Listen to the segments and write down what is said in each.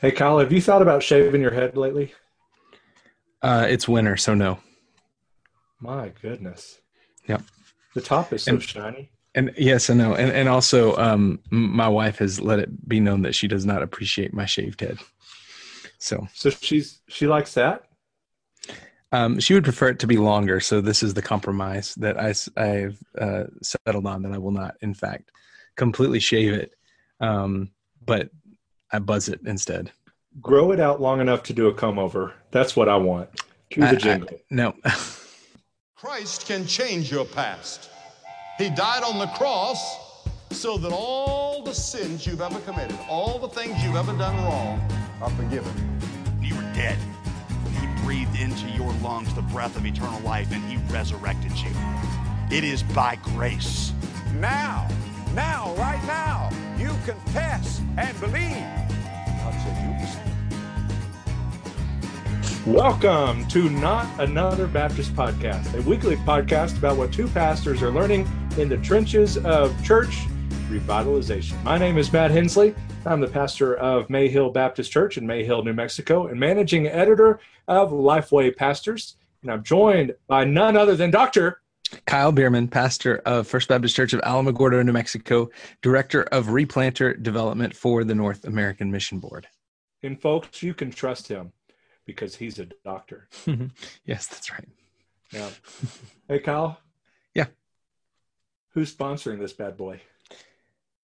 Hey, Kyle, have you thought about shaving your head lately? Uh, it's winter, so no. My goodness. Yep. The top is so And- shiny. And yes I know. And and also, um, my wife has let it be known that she does not appreciate my shaved head. So So she's she likes that. um, she would prefer it to be longer. So this is the compromise that I, I've uh, settled on that I will not, in fact, completely shave it, um, but I buzz it instead. Grow it out long enough to do a comb over. That's what I want. Cue I- the I- jingle. no. Christ can change your past. He died on the cross so that all the sins you've ever committed, all the things you've ever done wrong, are forgiven. You were dead. He breathed into your lungs the breath of eternal life and he resurrected you. It is by grace. Now, now, right now, you confess and believe. Welcome to Not Another Baptist Podcast, a weekly podcast about what two pastors are learning in the trenches of church revitalization. My name is Matt Hensley. I'm the pastor of Mayhill Baptist Church in Mayhill, New Mexico, and managing editor of Lifeway Pastors. And I'm joined by none other than Dr. Kyle Bueermann, pastor of First Baptist Church of Alamogordo, New Mexico, director of replanter development for the North American Mission Board. And folks, you can trust him because he's a doctor. yes, that's right. Now, hey, Kyle. Yeah. Who's sponsoring this bad boy?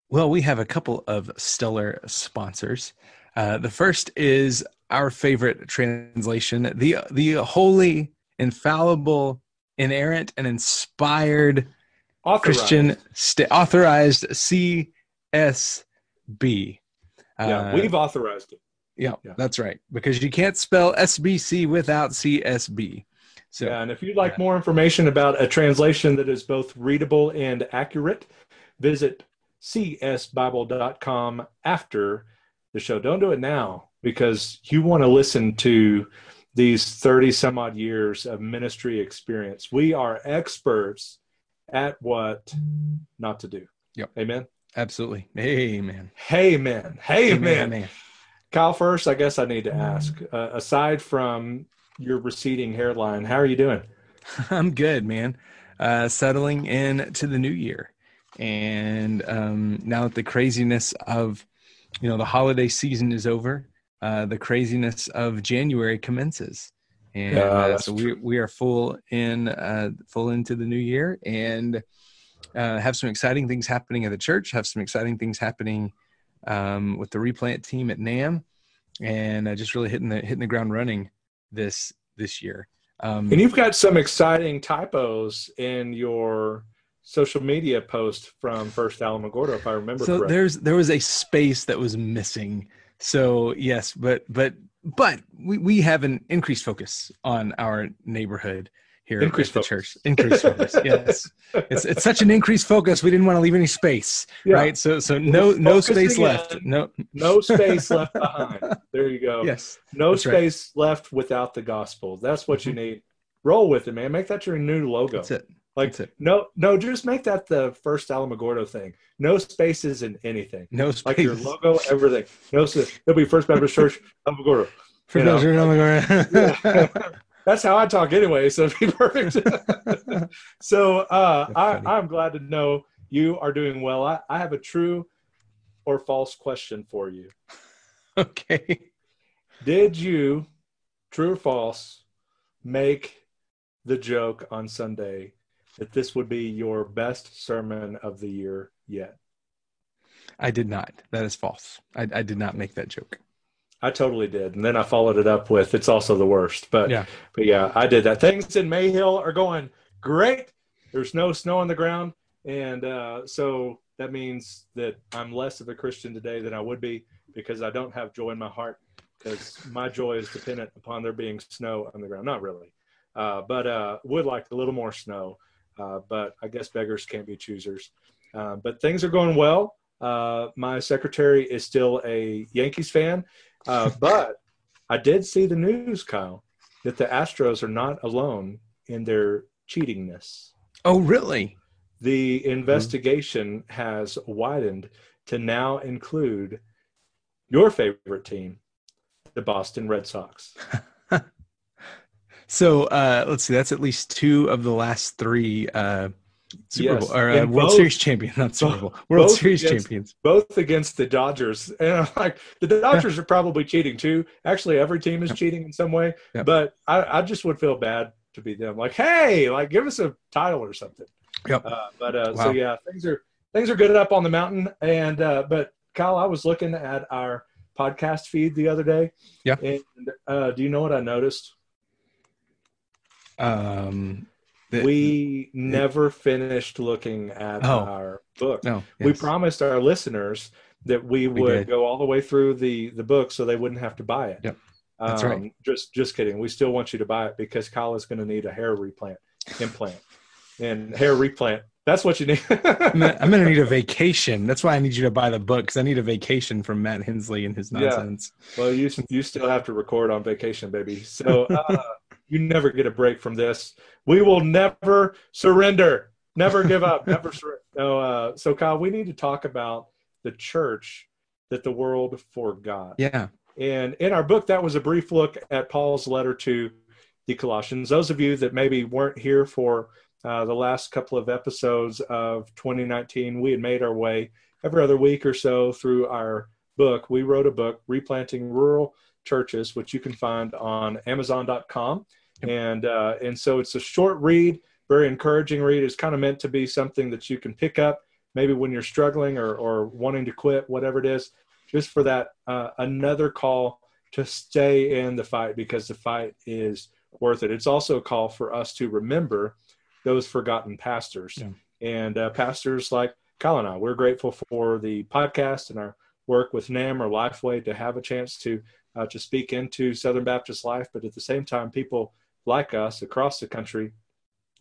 Well, we have a couple of stellar sponsors. Uh, the first is our favorite translation, the the holy, infallible, inerrant, and inspired Authorized. Christian sta- authorized CSB. Yeah, Uh, we've authorized it. yeah, yeah. that's right. Because you can't spell SBC without CSB. So Yeah, and if you'd like yeah. more information about a translation that is both readable and accurate, visit csbible.com after the show. Don't do it now because you want to listen to these 30 some odd years of ministry experience. We are experts at what not to do. Yep. Amen. absolutely, amen. Hey, man. Hey, man. amen. Kyle, first, I guess I need to ask uh, aside from your receding hairline, how are you doing? I'm good, man. Uh, settling in to the new year, and um, now that the craziness of, you know, the holiday season is over, uh, the craziness of January commences, and uh, so we we are full in uh, full into the new year, and uh, have some exciting things happening at the church. Have some exciting things happening um, with the replant team at NAMB, and uh, just really hitting the hitting the ground running this this year. Um, And you've got some exciting typos in your social media post from First Alamogordo, if I remember so correctly. there's there was a space that was missing so yes but but but we, we have an increased focus on our neighborhood here Increased at the focus. church increased focus yes it's it's such an increased focus we didn't want to leave any space Yeah. right so so no no space left in. no No space left behind. There you go. yes No that's right. Mm-hmm. space left without the gospel. That's what you need. Roll with it, man. Make that your new logo. that's it Like no, no, just make that the first Alamogordo thing. No spaces in anything. no space Like your logo, everything. No, it'll be First Baptist Church Alamogordo. Know, those know, Yeah. That's how I talk anyway, so it'd be perfect. so uh, I. I'm glad to know you are doing well. I, I have a true or false question for you. okay Did you, true or false, make the joke on Sunday that this would be your best sermon of the year yet? i did not that is false i, I did not make that joke I totally did, and then I followed it up with "It's also the worst." But Yeah. but yeah, I did that. Things in Mayhill are going great. There's no snow on the ground, and uh, so that means that I'm less of a Christian today than I would be because I don't have joy in my heart because my joy is dependent upon there being snow on the ground. Not really, uh, but uh, would like a little more snow. Uh, but I guess beggars can't be choosers. Uh, but things are going well. Uh, my secretary is still a Yankees fan, uh, but I did see the news, Kyle, that the Astros are not alone in their cheatingness. oh really The investigation has widened to now include your favorite team, the Boston Red Sox. so uh, let's see. That's at least two of the last three uh, Super Yes. Bowl or uh, World both- Series champion, not Super Bowl. World Series against- champions. both against the Dodgers. And I'm like, the Dodgers are probably cheating too. Actually, every team is cheating in some way. Yep. But I, I just would feel bad to be them. Like, hey, like give us a title or something. Yep. Uh, but uh, Wow. so yeah, things are things are good up on the mountain. And uh, but Kyle, I was looking at our podcast feed the other day. Yeah. And uh, do you know what I noticed? Um, the- we never finished looking at Oh. our book. no, we promised our listeners that we We would did. go all the way through the the book so they wouldn't have to buy it. Yep. That's um, right. Just just kidding. We still want you to buy it because Kyle is going to need a hair replant, implant, and hair replant. That's what you need. I'm gonna, need a vacation. That's why I need you to buy the book because I need a vacation from Matt Hensley and his Yeah. nonsense. well, you you still have to record on vacation, baby. So uh, you never get a break from this. We will never surrender. Never give up. never surrender. No. Uh, so Kyle, we need to talk about the church that the world forgot. Yeah, And in our book, that was a brief look at Paul's letter to the Colossians. Those of you that maybe weren't here for uh, the last couple of episodes of 2019, we had made our way every other week or so through our book. We wrote a book, Replanting Rural Churches, which you can find on Amazon.com. And uh, and so it's a short read, very encouraging read. It's kind of meant to be something that you can pick up maybe when you're struggling or, or wanting to quit, whatever it is just for that uh, another call to stay in the fight because the fight is worth it. It's also a call for us to remember those forgotten pastors Yeah. and uh, pastors like Kyle and I. We're grateful for the podcast and our work with NAMB or Lifeway to have a chance to uh, to speak into Southern Baptist life, but at the same time, people like us across the country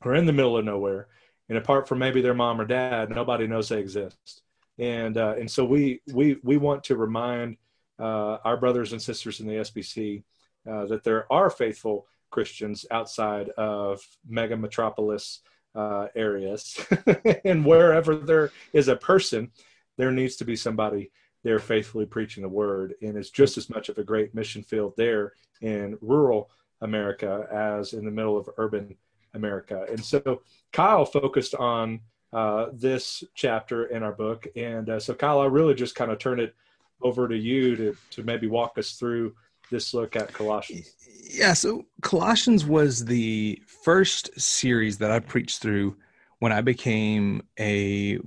are in the middle of nowhere, and apart from maybe their mom or dad, nobody knows they exist. And uh, and so we we we want to remind uh, our brothers and sisters in the SBC uh, that there are faithful Christians outside of mega metropolis uh, areas, and wherever there is a person, there needs to be somebody there faithfully preaching the word, and it's just as much of a great mission field there in rural America as in the middle of urban America, and so Kyle focused on uh, this chapter in our book. And uh, so, Kyle, I really just kind of turn it over to you to, to maybe walk us through this look at Colossians. yeah. So Colossians was the first series that I preached through when I became a,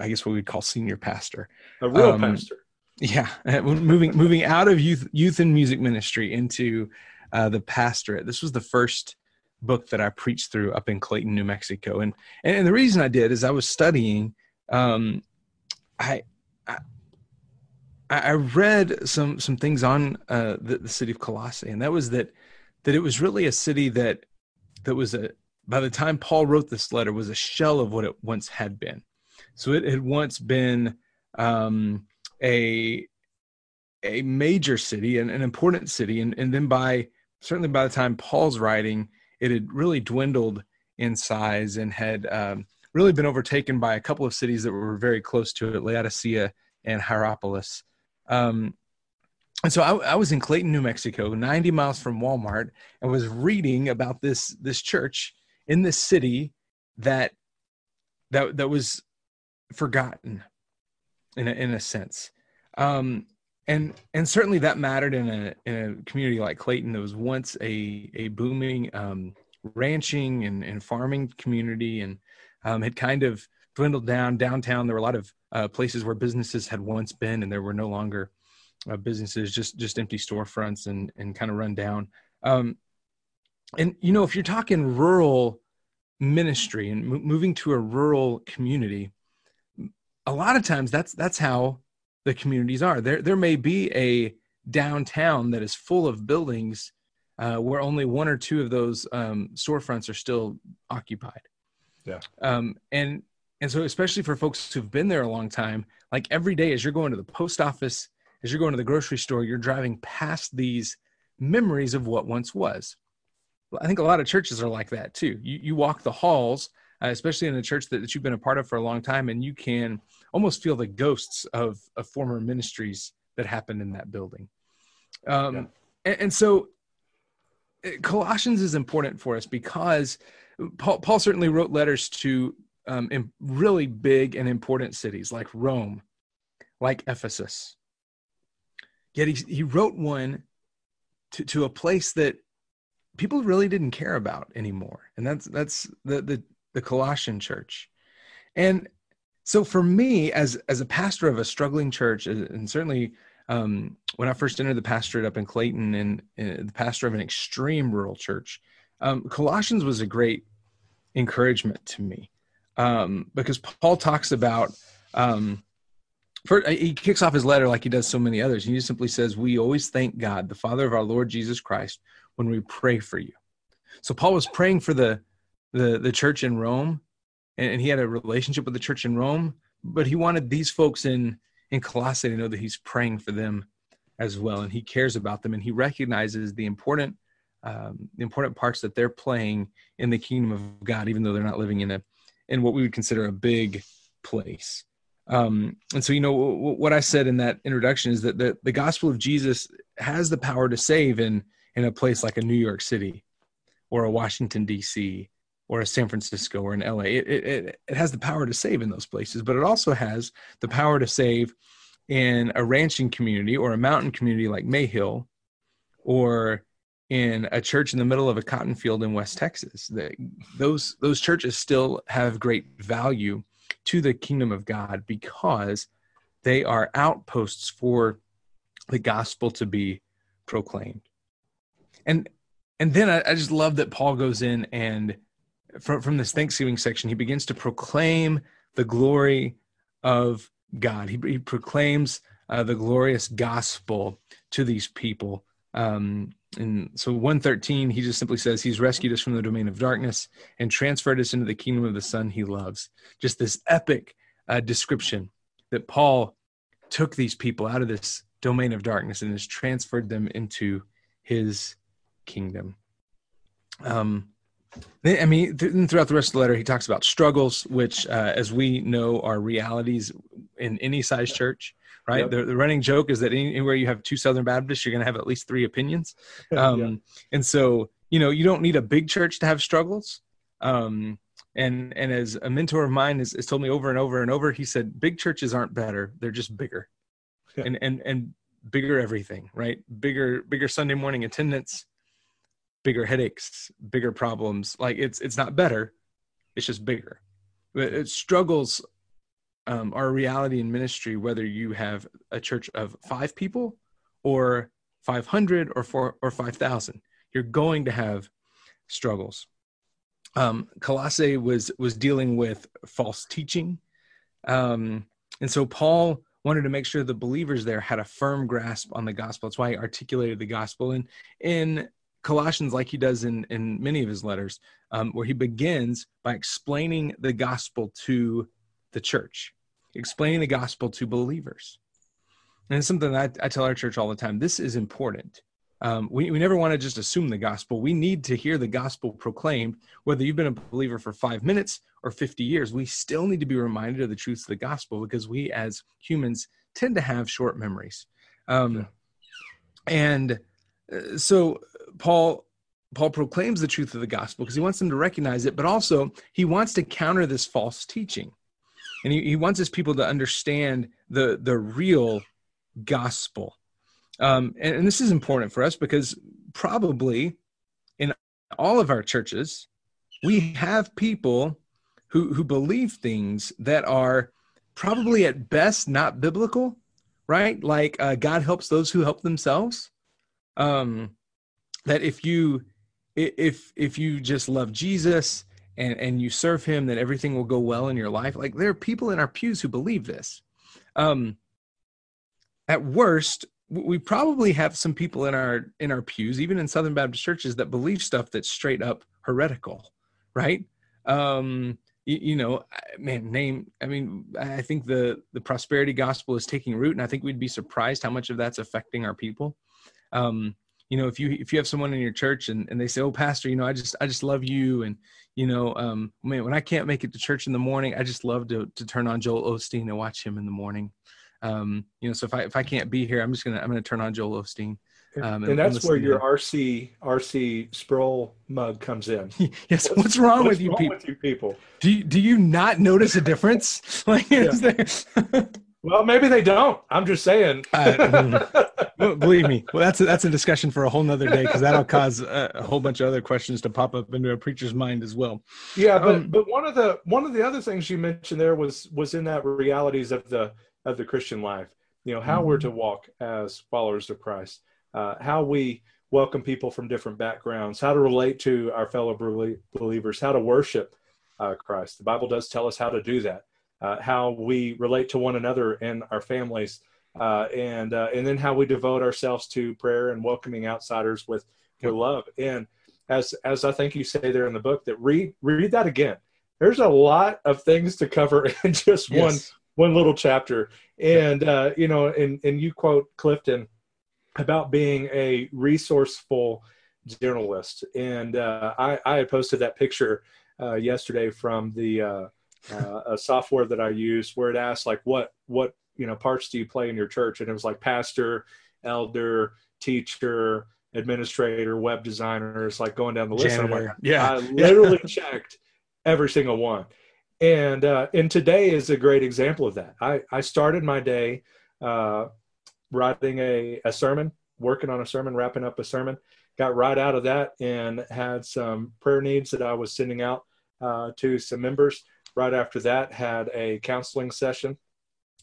I guess what we'd call senior pastor. A real Um, pastor. Yeah, moving moving out of youth youth and music ministry into uh, the pastorate. This was the first book that I preached through up in Clayton, New Mexico, and and the reason I did is I was studying. Um, I, I I read some some things on uh, the, the city of Colossae, and that was that that it was really a city that that was a by the time Paul wrote this letter was a shell of what it once had been. So it had once been um, a a major city and an important city, and and then by certainly by the time Paul's writing, it had really dwindled in size and had um, really been overtaken by a couple of cities that were very close to it, Laodicea and Hierapolis. Um, and so I, I was in Clayton, New Mexico, 90 miles from Walmart, and was reading about this this church in this city that that that was forgotten in a, in a sense. Um, and and certainly that mattered in a in a community like Clayton that was once a a booming um, ranching and, and farming community and um, had kind of dwindled down downtown. There were a lot of uh, places where businesses had once been, and there were no longer uh, businesses, just just empty storefronts and and kind of run down. Um, and you know, if you're talking rural ministry and mo- moving to a rural community, a lot of times that's that's how the communities are. There there may be a downtown that is full of buildings uh, where only one or two of those um, storefronts are still occupied. Yeah. Um, and and so especially for folks who've been there a long time, like every day as you're going to the post office, as you're going to the grocery store, you're driving past these memories of what once was. I think a lot of churches are like that too. You you walk the halls, uh, especially in a church that, that you've been a part of for a long time, and you can almost feel the ghosts of, of former ministries that happened in that building. Um, and, and so uh, Colossians is important for us because Paul, Paul certainly wrote letters to um, in really big and important cities like Rome, like Ephesus. Yet he, he wrote one to, to a place that people really didn't care about anymore. And that's that's the the, the Colossian church. And so for me as as a pastor of a struggling church and certainly um, when I first entered the pastorate up in Clayton and, and the pastor of an extreme rural church, um, Colossians was a great encouragement to me um, because Paul talks about. Um, for, he kicks off his letter like he does so many others. He just simply says, "We always thank God, the Father of our Lord Jesus Christ, when we pray for you." So Paul was praying for the the the church in Rome, and, and he had a relationship with the church in Rome, but he wanted these folks in in Colossae to know that he's praying for them as well, and he cares about them, and he recognizes the important um, the important parts that they're playing in the kingdom of God, even though they're not living in a in what we would consider a big place. Um, and so, you know, w- what I said in that introduction is that the, the gospel of Jesus has the power to save in in a place like a New York City, or a Washington D.C. or a San Francisco or an L.A. It, it it has the power to save in those places, but it also has the power to save in a ranching community or a mountain community like Mayhill, or in a church in the middle of a cotton field in West Texas. The, those those churches still have great value to the kingdom of God because they are outposts for the gospel to be proclaimed. And and then I, I just love that Paul goes in and from, from this Thanksgiving section, he begins to proclaim the glory of God. He, he proclaims uh, the glorious gospel to these people. Um, and so 113 he just simply says he's rescued us from the domain of darkness and transferred us into the kingdom of the son he loves just this epic uh, description that paul took these people out of this domain of darkness and has transferred them into his kingdom um i mean th- throughout the rest of the letter he talks about struggles which uh, as we know are realities in any size church right? Yep. The, the, running joke is that anywhere you have two Southern Baptists, you're going to have at least three opinions. Um, yeah. And so, you know, you don't need a big church to have struggles. Um, and and as a mentor of mine has, has, told me over and over and over, he said, big churches aren't better; they're just bigger, yeah. and and and bigger everything, right? Bigger bigger Sunday morning attendance, bigger headaches, bigger problems. Like it's it's not better, it's just bigger. It struggles um, our reality in ministry, whether you have a church of five people or 500 or four or 5,000, you're going to have struggles. Um, Colossae was was dealing with false teaching, um, and so Paul wanted to make sure the believers there had a firm grasp on the gospel. That's why he articulated the gospel. And in Colossians, like he does in in many of his letters, um, where he begins by explaining the gospel to the church explaining the gospel to believers. And it's something that I, I tell our church all the time. This is important. Um, we, we never want to just assume the gospel. We need to hear the gospel proclaimed, whether you've been a believer for five minutes or 50 years. We still need to be reminded of the truths of the gospel because we as humans tend to have short memories. Um, yeah. And uh, so Paul Paul proclaims the truth of the gospel because he wants them to recognize it, but also he wants to counter this false teaching. And he, he wants his people to understand the the real gospel. Um, and, and this is important for us because probably in all of our churches we have people who who believe things that are probably at best not biblical right? Like uh, god helps those who help themselves. Um that if you if if you just love jesus and and you serve him that everything will go well in your life. Like there are people in our pews who believe this. Um at worst we probably have some people in our in our pews even in southern baptist churches that believe stuff that's straight up heretical right? Um you, you know man name i mean i think the the prosperity gospel is taking root and i think we'd be surprised how much of that's affecting our people. Um you know if you if you have someone in your church and, and they say oh pastor you know i just i just love you and you know um man when i can't make it to church in the morning i just love to to turn on joel osteen and watch him in the morning um you know so if i if i can't be here i'm just gonna i'm gonna turn on joel osteen Um, and, that's where your RC RC Sproul mug comes in. yes. What's wrong What's with you wrong people? with you people? Do you, do you not notice a difference? Like, is there? Well, maybe they don't. I'm just saying. Uh, believe me, well, that's a, that's a discussion for a whole nother day because that'll cause a, a whole bunch of other questions to pop up into a preacher's mind as well. Yeah, but Um, but one of the one of the other things you mentioned there was was in that realities of the of the Christian life. You know how we're to walk as followers of Christ, uh, how we welcome people from different backgrounds, how to relate to our fellow believers, how to worship uh, Christ. The Bible does tell us how to do that. Uh, how we relate to one another and our families, uh, and uh, and then how we devote ourselves to prayer and welcoming outsiders with with love. And as as I think you say there in the book, that read read that again. There's a lot of things to cover in just one Yes. one little chapter. And uh, you know, and and you quote Clifton about being a resourceful journalist. And uh, I I had posted that picture uh, yesterday from the uh, a software that I use where it asks like what what you know parts do you play in your church, and it was like pastor, elder, teacher, administrator, web designer. It's like going down the list. I'm like, Yeah. I literally checked every single one. And uh, and today is a great example of that. I, I started my day uh, writing a, a sermon, working on a sermon, wrapping up a sermon. Got right out of that and had some prayer needs that I was sending out uh, to some members. Right after that, had a counseling session.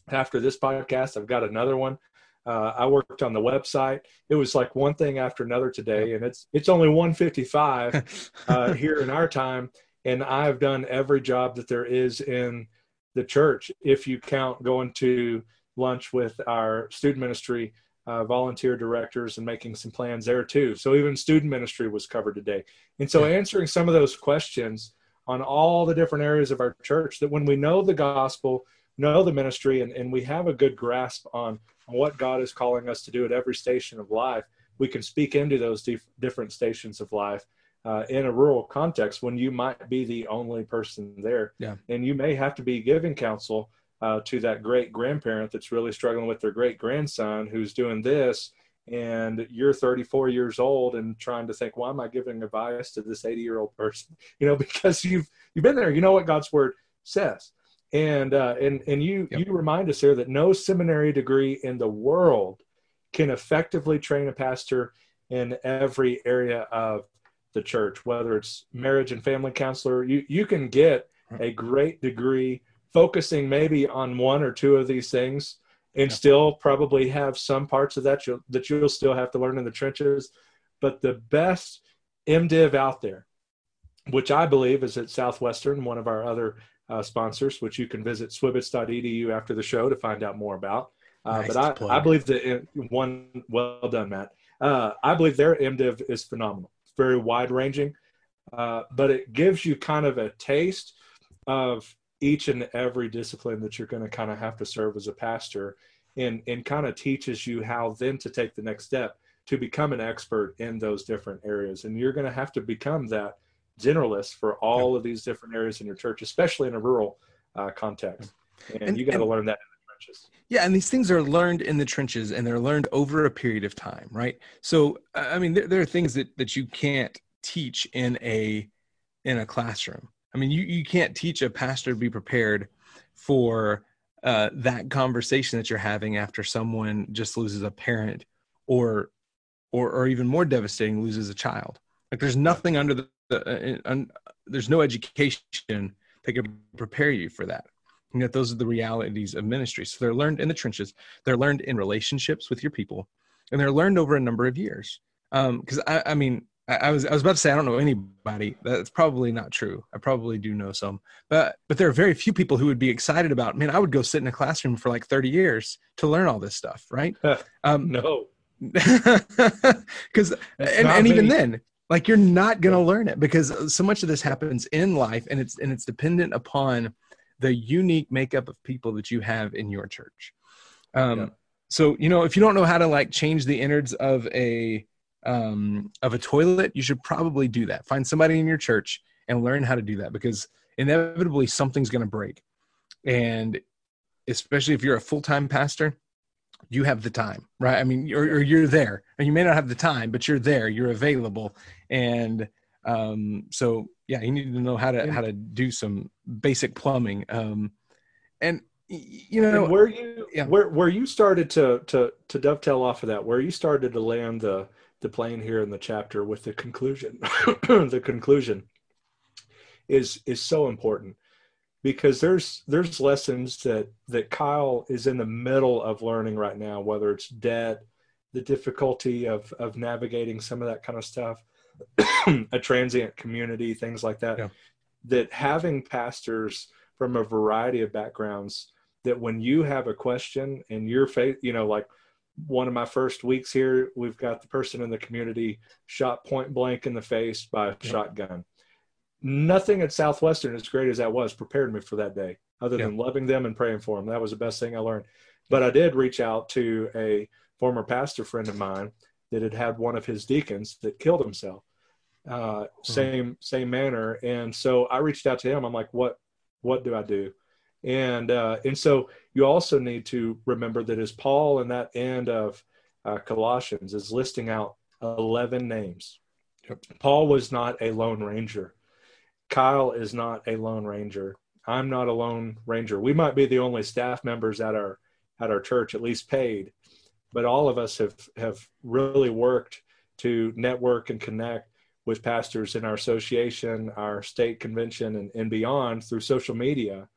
After this podcast, I've got another one. Uh, I worked on the website. It was like one thing after another today, and it's it's only 155 uh, here in our time, and I've done every job that there is in the church. If you count going to lunch with our student ministry uh, volunteer directors and making some plans there too. So even student ministry was covered today, and so answering some of those questions on all the different areas of our church. That when we know the gospel, know the ministry, and, and we have a good grasp on on what God is calling us to do at every station of life, we can speak into those dif- different stations of life uh, in a rural context when you might be the only person there. Yeah. And you may have to be giving counsel uh, to that great grandparent that's really struggling with their great grandson who's doing this. And you're 34 years old and trying to think, why am I giving advice to this 80 year old person? You know, because you've you've been there. You know what God's word says and uh, and and you Yep. you remind us here that no seminary degree in the world can effectively train a pastor in every area of the church, whether it's marriage and family counselor. You you can get a great degree focusing maybe on one or two of these things, and still probably have some parts of that you'll, that you'll still have to learn in the trenches. But the best MDiv out there, which I believe is at Southwestern, one of our other uh, sponsors, which you can visit swbts.edu after the show to find out more about. Uh, Nice but I. I believe that one, well done, Matt. Uh, I believe their MDiv is phenomenal. It's very wide ranging, uh, but it gives you kind of a taste of each and every discipline that you're going to kind of have to serve as a pastor and, and kind of teaches you how then to take the next step to become an expert in those different areas. And you're going to have to become that generalist for all of these different areas in your church, especially in a rural uh, context. And, And- you got to learn that in the trenches. Yeah, and these things are learned in the trenches, and they're learned over a period of time, right? So, I I mean, there, there are things that that you can't teach in a in a classroom. I mean, you you can't teach a pastor to be prepared for uh, that conversation that you're having after someone just loses a parent, or or or even more devastating, loses a child. Like, there's nothing under the, the uh, un, there's no education that can prepare you for that and that those are the realities of ministry. So they're learned in the trenches, they're learned in relationships with your people, and they're learned over a number of years. Um, Because I, I mean, I, I was I was about to say I don't know anybody. That's probably not true. I probably do know some, but but there are very few people who would be excited about. Man, I would go sit in a classroom for like thirty years to learn all this stuff, right? Um, No. because and, and even then like you're not going to learn it because so much of this happens in life and it's and it's dependent upon the unique makeup of people that you have in your church um Yeah. so you know if you don't know how to like change the innards of a um of a toilet you should probably do that find somebody in your church and learn how to do that because inevitably something's going to break and especially if you're a full-time pastor you have the time, right? I mean, or, or you're there, and you may not have the time, but you're there, you're available, and um, so yeah, you need to know how to how to do some basic plumbing. Um, and you know and where you yeah. where where you started to to to dovetail off of that, where you started to land the the plane here in the chapter with the conclusion, the conclusion is is so important because there's there's lessons that that Kyle is in the middle of learning right now, whether it's debt, the difficulty of of navigating some of that kind of stuff, a transient community, things like that. Yeah. That having pastors from a variety of backgrounds, that when you have a question and your faith, you know, like one of my first weeks here, we've got the person in the community shot point blank in the face by a yeah. shotgun. Nothing at Southwestern, as great as that was, prepared me for that day, other yeah. than loving them and praying for them. That was the best thing I learned. But I did reach out to a former pastor friend of mine that had had one of his deacons that killed himself uh, same same manner and so i reached out to him i'm like what what do i do and uh, and so you also need to remember that as paul in that end of uh, colossians is listing out 11 names. Yep. paul was not a lone ranger. Kyle is not a lone ranger. I'm not a lone ranger. We might be the only staff members at our at our church at least paid but all of us have have really worked to network and connect with pastors in our association, our state convention, and, and beyond through social media,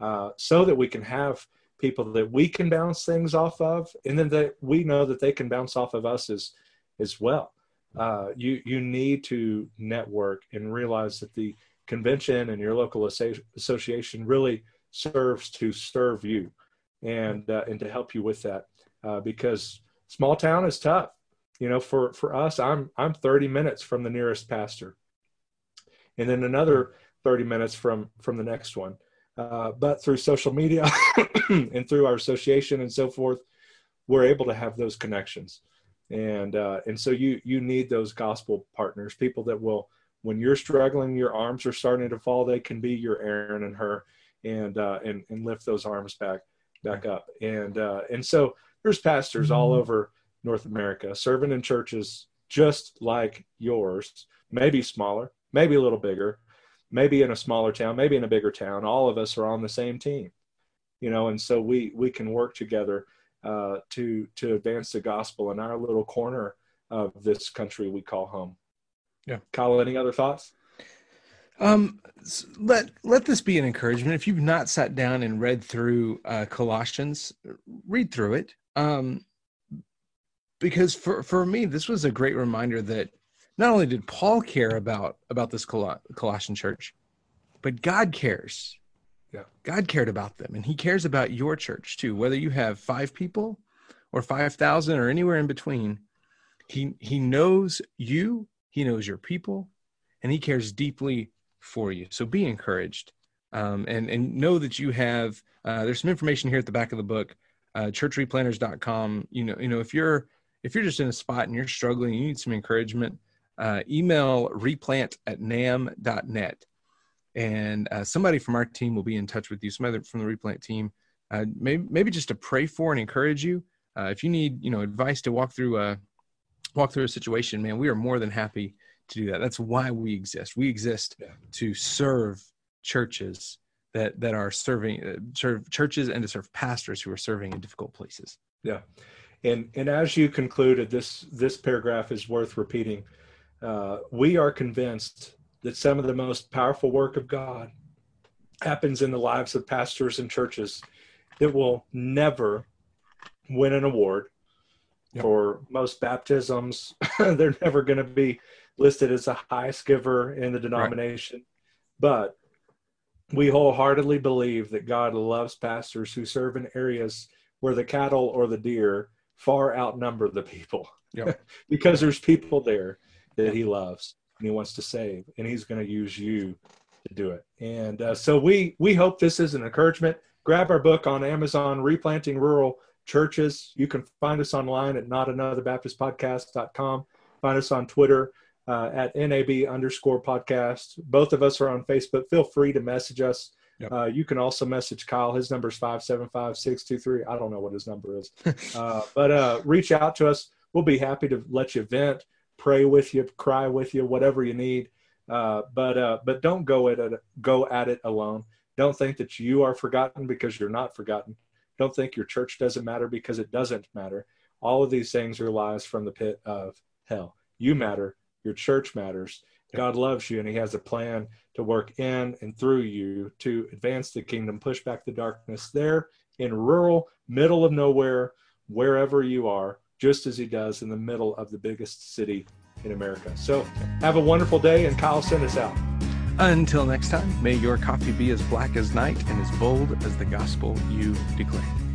uh, so that we can have people that we can bounce things off of, and then that we know that they can bounce off of us as as well. Uh, you you need to network and realize that the convention and your local association really serves to serve you and uh, and to help you with that uh, because small town is tough you know for for us i'm i'm 30 minutes from the nearest pastor and then another 30 minutes from from the next one uh, but through social media and through our association and so forth we're able to have those connections and uh, and so you you need those gospel partners people that will when you're struggling your arms are starting to fall they can be your aaron and Hur, and uh, and and lift those arms back back up and uh, and so there's pastors all mm-hmm. over North America, serving in churches just like yours, maybe smaller, maybe a little bigger, maybe in a smaller town, maybe in a bigger town. All of us are on the same team, you know, and so we we can work together uh, to to advance the gospel in our little corner of this country we call home. Yeah, Kyle, any other thoughts? Um, let let this be an encouragement. If you've not sat down and read through uh, Colossians, read through it. Um, because for for me this was a great reminder that not only did Paul care about about this Colossian church, but God cares. Yeah. God cared about them and he cares about your church too. Whether you have 5 people or 5,000 or anywhere in between, he he knows you, he knows your people, and he cares deeply for you. So be encouraged. Um, and and know that you have uh, there's some information here at the back of the book uh, churchreplanters.com you know you know if you're if you're just in a spot and you're struggling, you need some encouragement, uh, email replant at namb.net. And uh, somebody from our team will be in touch with you, somebody from the replant team, uh, maybe, maybe just to pray for and encourage you. Uh, if you need, you know, advice to walk through a, walk through a situation, man, we are more than happy to do that. That's why we exist. We exist yeah. to serve churches that, that are serving, uh, serve churches and to serve pastors who are serving in difficult places. Yeah. And, and as you concluded, this, this paragraph is worth repeating. Uh, we are convinced that some of the most powerful work of God happens in the lives of pastors and churches that will never win an award yep. for most baptisms. They're never going to be listed as the highest giver in the denomination. Right. But we wholeheartedly believe that God loves pastors who serve in areas where the cattle or the deer far outnumber the people yep. because there's people there that he loves and he wants to save and he's going to use you to do it and uh, so we we hope this is an encouragement grab our book on amazon replanting rural churches you can find us online at not another baptist podcast.com find us on twitter uh, at nab underscore podcast both of us are on facebook feel free to message us Yep. Uh, you can also message Kyle. His number is 575 623. I don't know what his number is. uh, but uh, reach out to us. We'll be happy to let you vent, pray with you, cry with you, whatever you need. Uh, but uh, but don't go at it go at it alone. Don't think that you are forgotten because you're not forgotten. Don't think your church doesn't matter because it doesn't matter. All of these things are lies from the pit of hell. You matter. Your church matters. God loves you and He has a plan to work in and through you to advance the kingdom, push back the darkness there in rural, middle of nowhere, wherever you are, just as He does in the middle of the biggest city in America. So have a wonderful day, and Kyle, send us out. Until next time, may your coffee be as black as night and as bold as the gospel you declare.